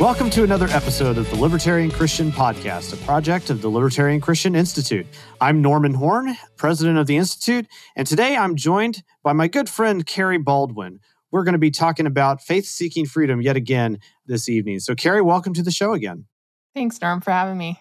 Welcome to another episode of the Libertarian Christian Podcast, a project of the Libertarian Christian Institute. I'm Norman Horn, president of the Institute, and today I'm joined by my good friend Kerry Baldwin. We're going to be talking about faith seeking freedom yet again this evening. So, Kerry, welcome to the show again. Thanks, Norm, for having me.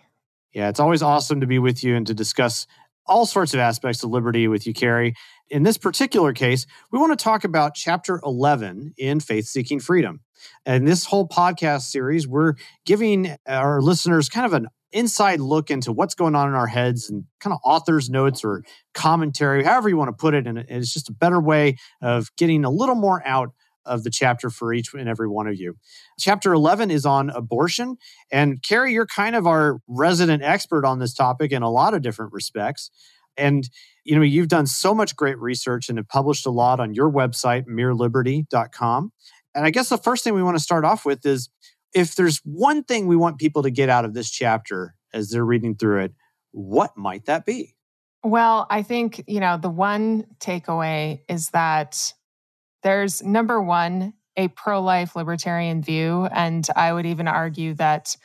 Yeah, it's always awesome to be with you and to discuss all sorts of aspects of liberty with you, Kerry. In this particular case, we want to talk about chapter 11 in Faith Seeking Freedom. And this whole podcast series, we're giving our listeners kind of an inside look into what's going on in our heads and kind of author's notes or commentary, however you want to put it. And it's just a better way of getting a little more out of the chapter for each and every one of you. Chapter 11 is on abortion. And Kerry, you're kind of our resident expert on this topic in a lot of different respects. And you know, you've done so much great research and have published a lot on your website, mereliberty.com. And I guess the first thing we want to start off with is if there's one thing we want people to get out of this chapter as they're reading through it, what might that be? Well, I think, you know, the one takeaway is that there's number one, a pro life libertarian view. And I would even argue that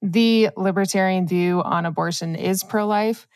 the libertarian view on abortion is pro life.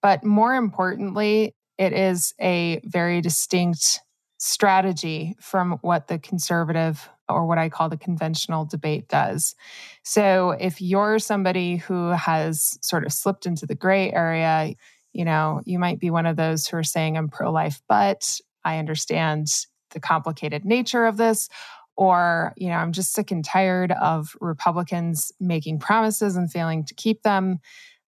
But more importantly, it is a very distinct strategy from what the conservative or what I call the conventional debate does. So if you're somebody who has sort of slipped into the gray area, you know, you might be one of those who are saying, I'm pro life, but I understand the complicated nature of this. Or, you know, I'm just sick and tired of Republicans making promises and failing to keep them.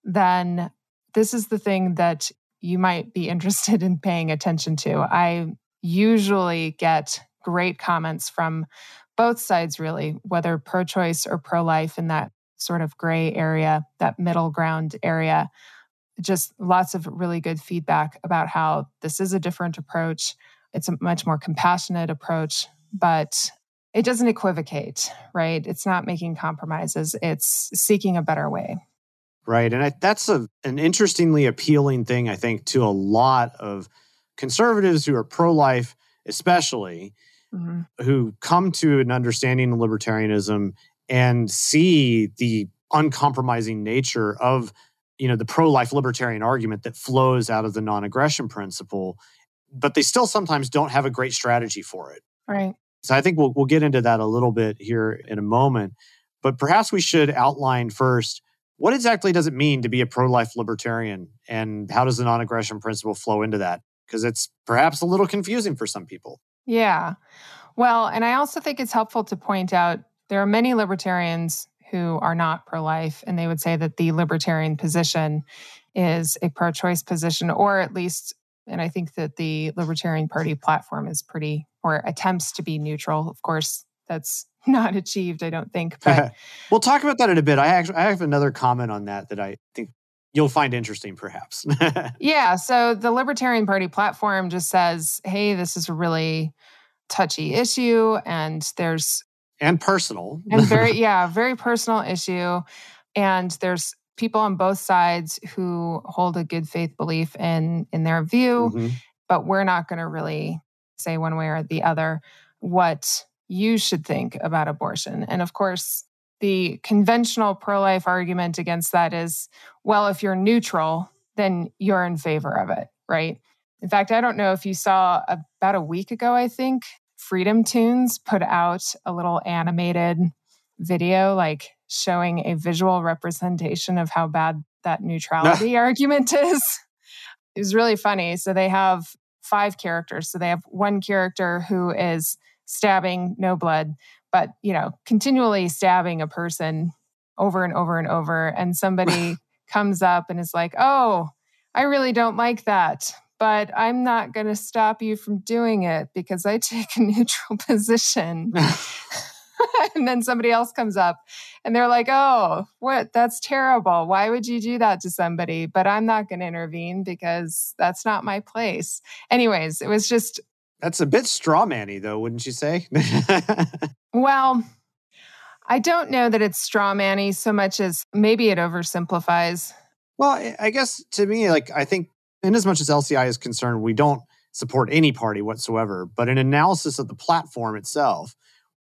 Then this is the thing that you might be interested in paying attention to. I usually get great comments from both sides, really, whether pro choice or pro life in that sort of gray area, that middle ground area. Just lots of really good feedback about how this is a different approach. It's a much more compassionate approach, but it doesn't equivocate, right? It's not making compromises, it's seeking a better way. Right. And I, that's a, an interestingly appealing thing, I think, to a lot of conservatives who are pro life, especially, mm-hmm. who come to an understanding of libertarianism and see the uncompromising nature of you know the pro-life libertarian argument that flows out of the non-aggression principle but they still sometimes don't have a great strategy for it right so i think we'll, we'll get into that a little bit here in a moment but perhaps we should outline first what exactly does it mean to be a pro-life libertarian and how does the non-aggression principle flow into that because it's perhaps a little confusing for some people. Yeah. Well, and I also think it's helpful to point out there are many libertarians who are not pro life, and they would say that the libertarian position is a pro choice position, or at least, and I think that the Libertarian Party platform is pretty, or attempts to be neutral. Of course, that's not achieved, I don't think. But we'll talk about that in a bit. I actually I have another comment on that that I think you'll find interesting, perhaps. yeah. So the Libertarian Party platform just says, hey, this is a really touchy issue, and there's. And personal. and very, yeah, very personal issue. And there's people on both sides who hold a good faith belief in in their view, mm-hmm. but we're not going to really say one way or the other what you should think about abortion. And of course, the conventional pro life argument against that is well, if you're neutral, then you're in favor of it, right? In fact, I don't know if you saw about a week ago, I think, FreedomToons put out a little animated video, like showing a visual representation of how bad that neutrality argument is. It was really funny. So they have five characters. So they have one character who is stabbing, no blood but you know continually stabbing a person over and over and over and somebody comes up and is like oh i really don't like that but i'm not going to stop you from doing it because i take a neutral position and then somebody else comes up and they're like, oh, what? That's terrible. Why would you do that to somebody? But I'm not going to intervene because that's not my place. Anyways, it was just. That's a bit straw manny, though, wouldn't you say? well, I don't know that it's straw manny so much as maybe it oversimplifies. Well, I guess to me, like, I think in as much as LCI is concerned, we don't support any party whatsoever. But an analysis of the platform itself,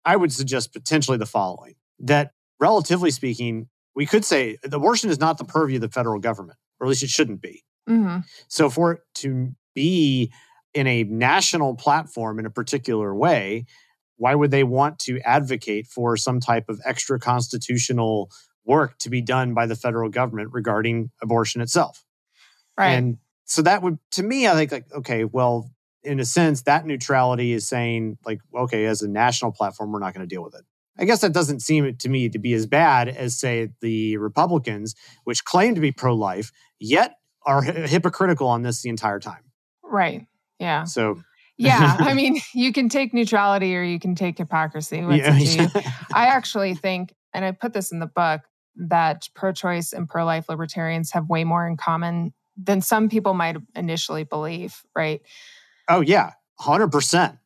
I would suggest potentially the following that relatively speaking, we could say abortion is not the purview of the federal government, or at least it shouldn't be. Mm-hmm. So for it to be in a national platform in a particular way, why would they want to advocate for some type of extra constitutional work to be done by the federal government regarding abortion itself? Right. And so that would, to me, I think, like, okay, well, in a sense, that neutrality is saying, like, okay, as a national platform, we're not going to deal with it. I guess that doesn't seem to me to be as bad as, say, the Republicans, which claim to be pro life, yet are hypocritical on this the entire time. Right. Yeah. So, yeah. I mean, you can take neutrality or you can take hypocrisy. Yeah. I actually think, and I put this in the book, that pro choice and pro life libertarians have way more in common than some people might initially believe, right? Oh, yeah, 100%.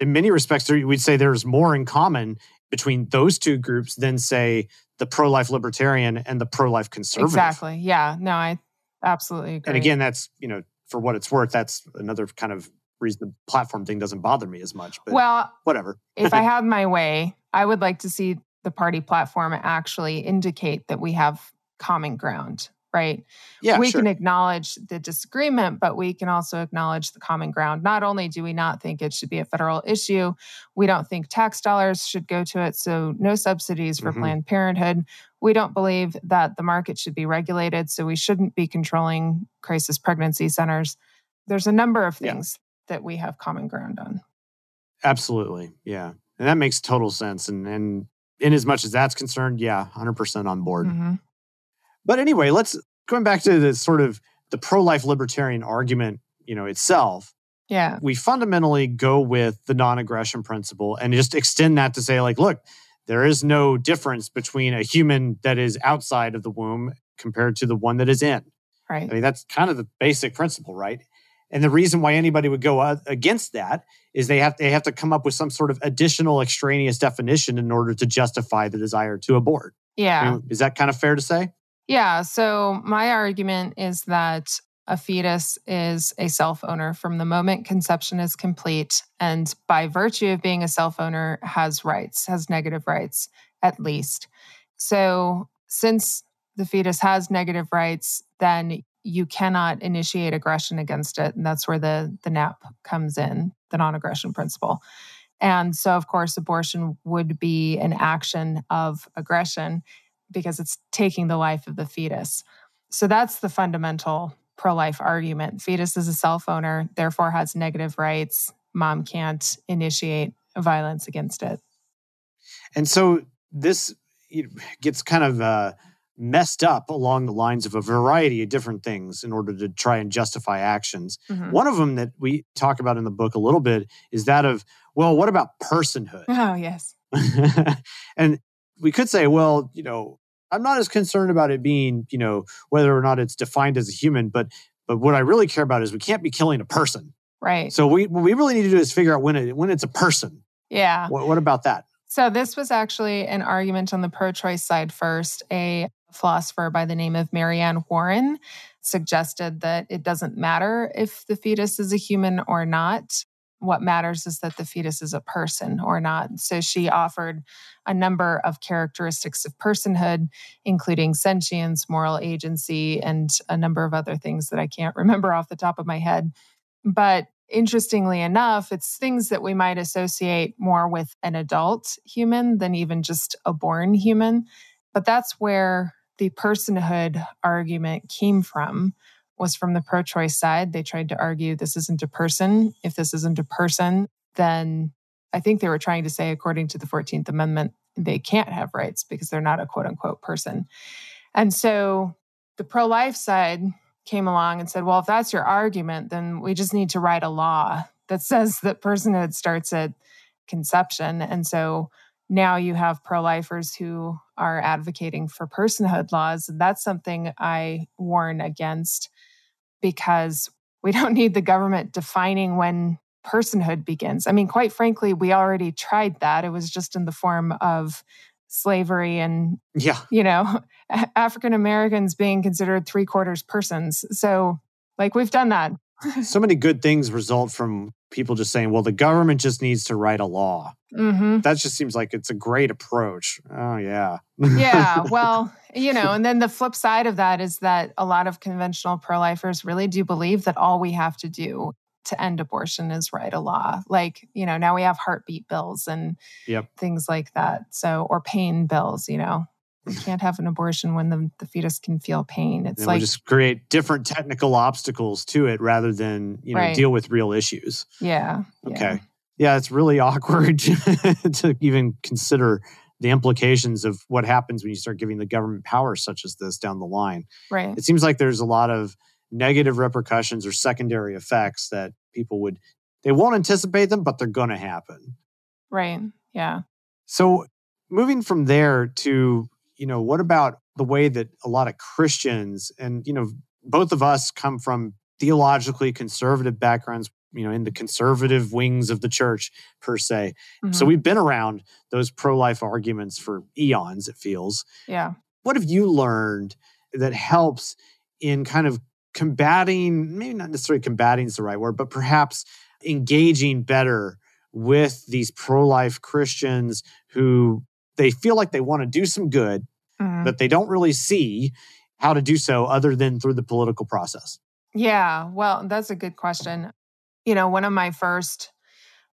In many respects, we'd say there's more in common between those two groups than, say, the pro life libertarian and the pro life conservative. Exactly. Yeah. No, I absolutely agree. And again, that's, you know, for what it's worth, that's another kind of reason the platform thing doesn't bother me as much. But well, whatever. if I had my way, I would like to see the party platform actually indicate that we have common ground right? Yeah, we sure. can acknowledge the disagreement, but we can also acknowledge the common ground. Not only do we not think it should be a federal issue, we don't think tax dollars should go to it. So, no subsidies for mm-hmm. Planned Parenthood. We don't believe that the market should be regulated. So, we shouldn't be controlling crisis pregnancy centers. There's a number of things yeah. that we have common ground on. Absolutely. Yeah. And that makes total sense. And, and in as much as that's concerned, yeah, 100% on board. Mm-hmm. But anyway, let's going back to the sort of the pro-life libertarian argument, you know, itself. Yeah. We fundamentally go with the non-aggression principle and just extend that to say like, look, there is no difference between a human that is outside of the womb compared to the one that is in. Right. I mean, that's kind of the basic principle, right? And the reason why anybody would go against that is they have they have to come up with some sort of additional extraneous definition in order to justify the desire to abort. Yeah. I mean, is that kind of fair to say? Yeah. So my argument is that a fetus is a self owner from the moment conception is complete, and by virtue of being a self owner, has rights, has negative rights at least. So since the fetus has negative rights, then you cannot initiate aggression against it. And that's where the, the NAP comes in, the non aggression principle. And so, of course, abortion would be an action of aggression because it's taking the life of the fetus. So that's the fundamental pro life argument. Fetus is a self owner, therefore has negative rights. Mom can't initiate violence against it. And so this gets kind of uh, messed up along the lines of a variety of different things in order to try and justify actions. Mm-hmm. One of them that we talk about in the book a little bit is that of, well, what about personhood? Oh, yes. and we could say, well, you know, I'm not as concerned about it being, you know, whether or not it's defined as a human, but but what I really care about is we can't be killing a person. Right. So we what we really need to do is figure out when it when it's a person. Yeah. What, what about that? So this was actually an argument on the pro-choice side first. A philosopher by the name of Mary Anne Warren suggested that it doesn't matter if the fetus is a human or not what matters is that the fetus is a person or not. So she offered a number of characteristics of personhood, including sentience, moral agency, and a number of other things that I can't remember off the top of my head. But interestingly enough, it's things that we might associate more with an adult human than even just a born human. But that's where the personhood argument came from was from the pro choice side. They tried to argue this isn't a person. If this isn't a person, then I think they were trying to say, according to the 14th Amendment, they can't have rights because they're not a quote unquote person. And so the pro life side came along and said, well, if that's your argument, then we just need to write a law that says that personhood starts at conception. And so now you have pro lifers who are advocating for personhood laws. And that's something I warn against because we don't need the government defining when personhood begins. I mean, quite frankly, we already tried that. It was just in the form of slavery and, yeah, you know, African Americans being considered three quarters persons. So, like, we've done that. So many good things result from people just saying, well, the government just needs to write a law. Mm-hmm. That just seems like it's a great approach. Oh, yeah. yeah. Well, you know, and then the flip side of that is that a lot of conventional pro lifers really do believe that all we have to do to end abortion is write a law. Like, you know, now we have heartbeat bills and yep. things like that. So, or pain bills, you know, you can't have an abortion when the, the fetus can feel pain. It's and like just create different technical obstacles to it rather than you know Right. deal with real issues. yeah. Okay, yeah, it's really awkward to even consider the implications of what happens when you start giving the government power such as this down the line. Right. It seems like there's a lot of negative repercussions or secondary effects that people would they won't anticipate them, but they're going to happen. Right. Yeah. So moving from there to, you know, what about the way that a lot of Christians and, you know, both of us come from theologically conservative backgrounds, you know, in the conservative wings of the church per se. So Mhm. we've been around those pro-life arguments for eons, it feels. yeah. What have you learned that helps in kind of combating, maybe not necessarily combating is the right word, but perhaps engaging better with these pro-life Christians who they feel like they want to do some good, Mhm. but they don't really see how to do so other than through the political process. Yeah, well, that's a good question. You know, one of my first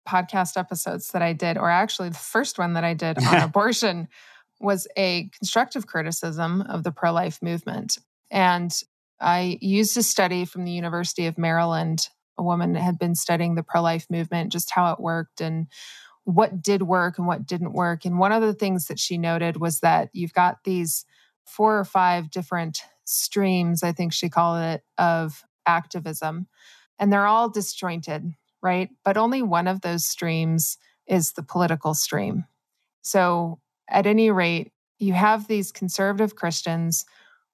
podcast episodes that I did, or actually the first one that I did on abortion, was a constructive criticism of the pro life movement. And I used a study from the University of Maryland. A woman had been studying the pro life movement, just how it worked and what did work and what didn't work. And one of the things that she noted was that you've got these four or five different streams, I think she called it, of activism. And they're all disjointed, right? But only one of those streams is the political stream. So, at any rate, you have these conservative Christians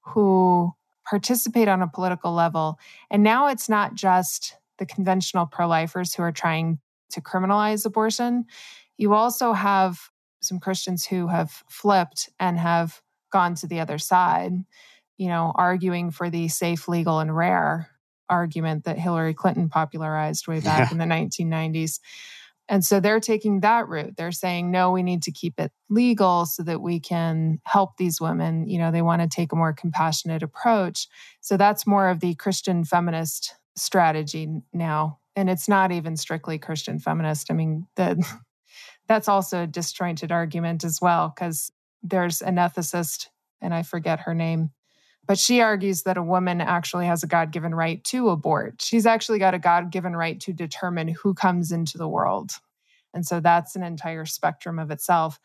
who participate on a political level. And now it's not just the conventional pro lifers who are trying to criminalize abortion. You also have some Christians who have flipped and have gone to the other side, you know, arguing for the safe, legal, and rare argument that Hillary Clinton popularized way back Yeah. in the 1990s. And so they're taking that route. They're saying, no, we need to keep it legal so that we can help these women. You know, they want to take a more compassionate approach. So that's more of the Christian feminist strategy now. And it's not even strictly Christian feminist. I mean, the, that's also a disjointed argument as well, because there's an ethicist, and I forget her name, but she argues that a woman actually has a God given right to abort. She's actually got a God given right to determine who comes into the world. And so that's an entire spectrum of itself.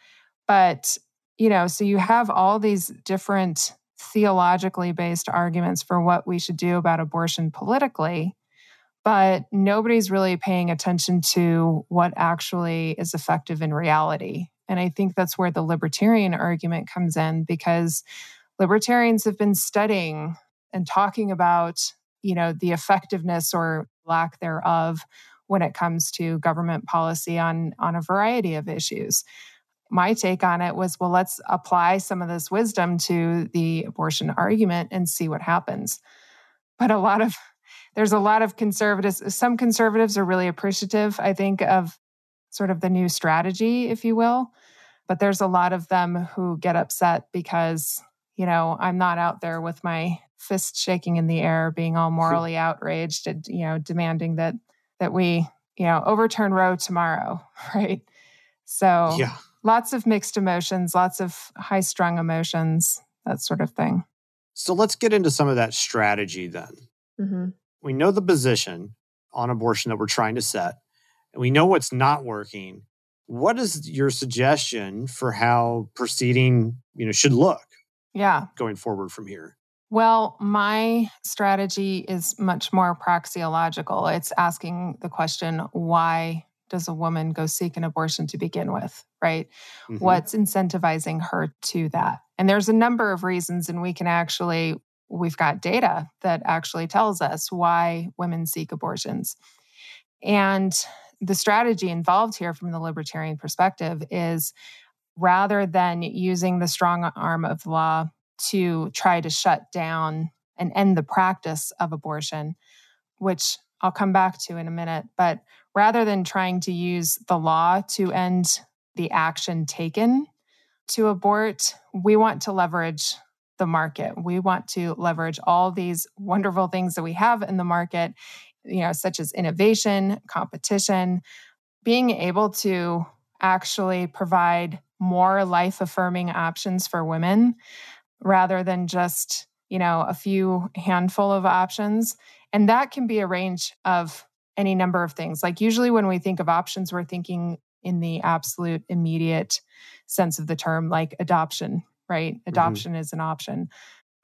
But, you know, so you have all these different theologically based arguments for what we should do about abortion politically, but nobody's really paying attention to what actually is effective in reality. And I think that's where the libertarian argument comes in because libertarians have been studying and talking about, you know, the effectiveness or lack thereof when it comes to government policy on on a variety of issues. My take on it was, well, let's apply some of this wisdom to the abortion argument and see what happens. But a lot of there's a lot of conservatives, some conservatives are really appreciative, I think, of sort of the new strategy, if you will. But there's a lot of them who get upset because, you know, I'm not out there with my fist shaking in the air, being all morally outraged and, you know, demanding that that we, you know, overturn Roe tomorrow, right? So Yeah. lots of mixed emotions, lots of high strung emotions, that sort of thing. So let's get into some of that strategy then. Mm-hmm. We know the position on abortion that we're trying to set, and we know what's not working. What is your suggestion for how proceeding, you know, should look Yeah. going forward from here? Well, my strategy is much more praxeological. It's asking the question why does a woman go seek an abortion to begin with, right? Mm-hmm. What's incentivizing her to that? And there's a number of reasons, and we can actually, we've got data that actually tells us why women seek abortions. And the strategy involved here from the libertarian perspective is rather than using the strong arm of law to try to shut down and end the practice of abortion, which I'll come back to in a minute, but rather than trying to use the law to end the action taken to abort, we want to leverage the market. We want to leverage all these wonderful things that we have in the market, you know, such as innovation, competition, being able to actually provide more life affirming options for women rather than just, you know, a few handful of options. And that can be a range of any number of things. Like usually when we think of options, we're thinking in the absolute immediate sense of the term, like adoption, right? Mm-hmm. Adoption mm-hmm. is an option.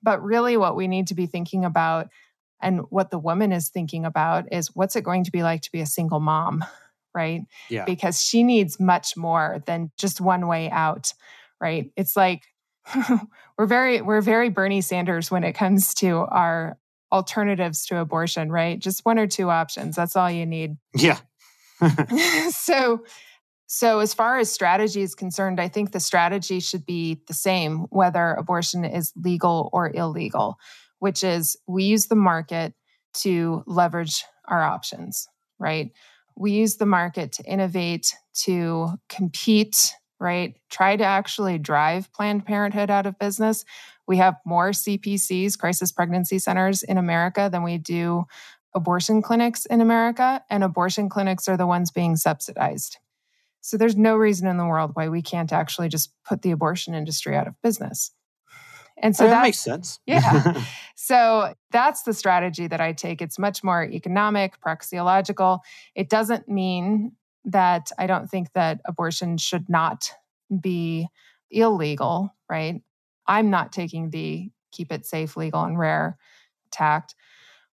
But really, what we need to be thinking about and what the woman is thinking about is what's it going to be like to be a single mom, right? Yeah. Because she needs much more than just one way out, right? It's like we're very we're very Bernie Sanders when it comes to our alternatives to abortion, right? Just one or two options. That's all you need. Yeah. so so as far as strategy is concerned, I think the strategy should be the same whether abortion is legal or illegal, which is we use the market to leverage our options, right? We use the market to innovate, to compete, right? Try to actually drive Planned Parenthood out of business. We have more CPCs, crisis pregnancy centers in America than we do abortion clinics in America, and abortion clinics are the ones being subsidized. So there's no reason in the world why we can't actually just put the abortion industry out of business. And so oh, that makes sense. yeah. So that's the strategy that I take. It's much more economic, praxeological. It doesn't mean that I don't think that abortion should not be illegal, right? I'm not taking the keep it safe, legal, and rare tact.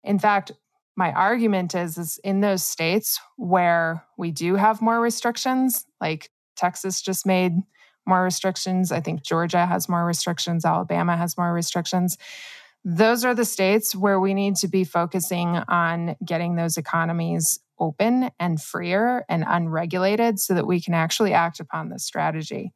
In fact, my argument is, is in those states where we do have more restrictions, like Texas just made more restrictions. I think Georgia has more restrictions. Alabama has more restrictions. Those are the states where we need to be focusing on getting those economies open and freer and unregulated so that we can actually act upon this strategy.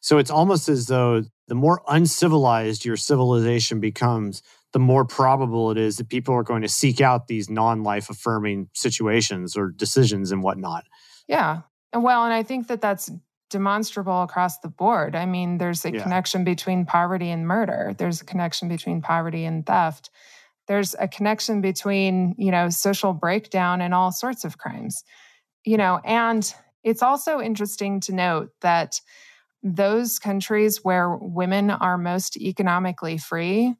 So it's almost as though the more uncivilized your civilization becomes, the more probable it is that people are going to seek out these non life affirming situations or decisions and whatnot. Yeah. Well, and I think that that's demonstrable across the board. I mean, there's a yeah. connection between poverty and murder, there's a connection between poverty and theft. There's a connection between, you know, social breakdown and all sorts of crimes. You know, and it's also interesting to note that those countries where women are most economically free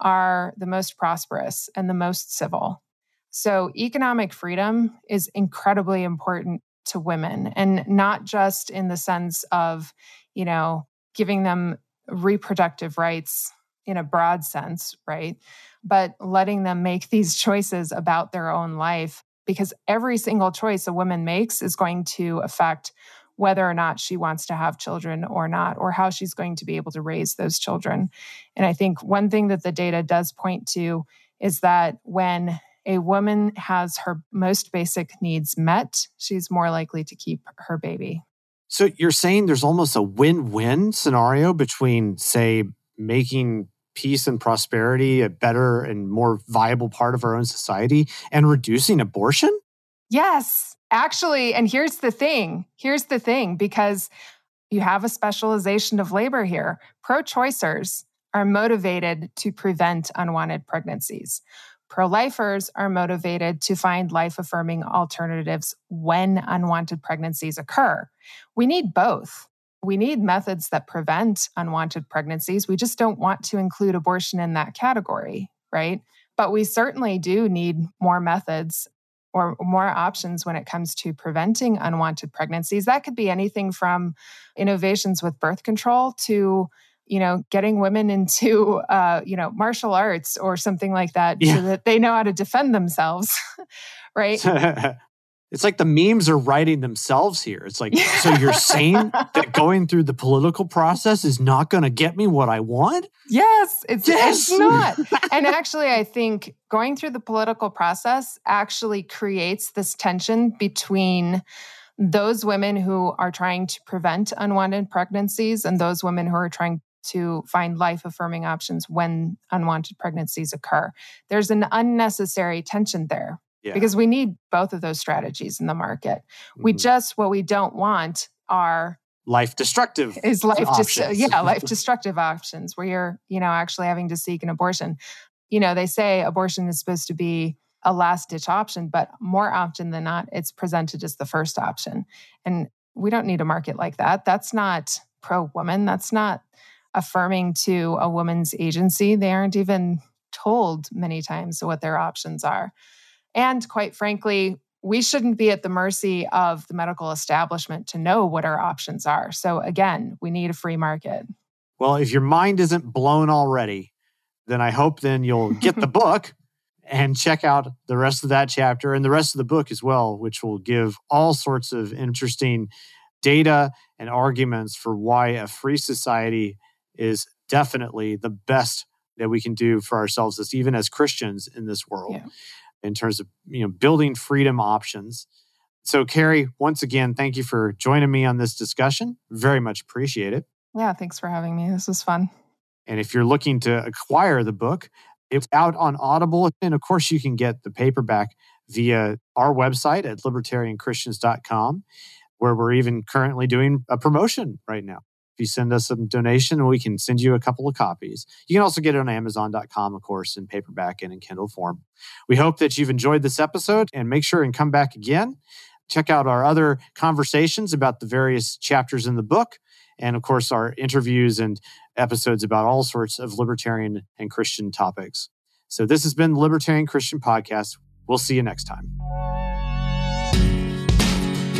are the most prosperous and the most civil. So, economic freedom is incredibly important to women, and not just in the sense of, you know, giving them reproductive rights in a broad sense, right? But letting them make these choices about their own life because every single choice a woman makes is going to affect whether or not she wants to have children or not, or how she's going to be able to raise those children. And I think one thing that the data does point to is that when a woman has her most basic needs met, she's more likely to keep her baby. So you're saying there's almost a win win scenario between, say, making peace and prosperity a better and more viable part of our own society and reducing abortion? Yes. Actually, and here's the thing here's the thing because you have a specialization of labor here. Pro choicers are motivated to prevent unwanted pregnancies. Pro lifers are motivated to find life affirming alternatives when unwanted pregnancies occur. We need both. We need methods that prevent unwanted pregnancies. We just don't want to include abortion in that category, right? But we certainly do need more methods or more options when it comes to preventing unwanted pregnancies. That could be anything from innovations with birth control to you know getting women into uh, you know martial arts or something like that yeah. so that they know how to defend themselves right it's like the memes are writing themselves here. It's like, so you're saying that going through the political process is not going to get me what I want? Yes, it's, yes. it's not. and actually, I think going through the political process actually creates this tension between those women who are trying to prevent unwanted pregnancies and those women who are trying to find life affirming options when unwanted pregnancies occur. There's an unnecessary tension there yeah. because we need both of those strategies in the market. Mm-hmm. We just, what we don't want are life destructive is life just yeah life destructive options where you're you know actually having to seek an abortion. You know they say abortion is supposed to be a last ditch option but more often than not it's presented as the first option. And we don't need a market like that. That's not pro woman that's not affirming to a woman's agency. They aren't even told many times what their options are and quite frankly, we shouldn't be at the mercy of the medical establishment to know what our options are. So, again, we need a free market. Well, if your mind isn't blown already, then I hope then you'll get the book and check out the rest of that chapter and the rest of the book as well, which will give all sorts of interesting data and arguments for why a free society is definitely the best that we can do for ourselves as even as Christians in this world. Yeah in terms of you know building freedom options. So, Kerry, once again, thank you for joining me on this discussion. Very much appreciate it. Yeah, thanks for having me. This was fun. And if you're looking to acquire the book, it's out on Audible. And of course, you can get the paperback via our website at libertarianchristians.com, where we're even currently doing a promotion right now. If you send us some donation, we can send you a couple of copies. You can also get it on Amazon.com, of course, in paperback and in Kindle form. We hope that you've enjoyed this episode and make sure and come back again. Check out our other conversations about the various chapters in the book. And of course, our interviews and episodes about all sorts of libertarian and Christian topics. So, this has been the Libertarian Christian Podcast. We'll see you next time.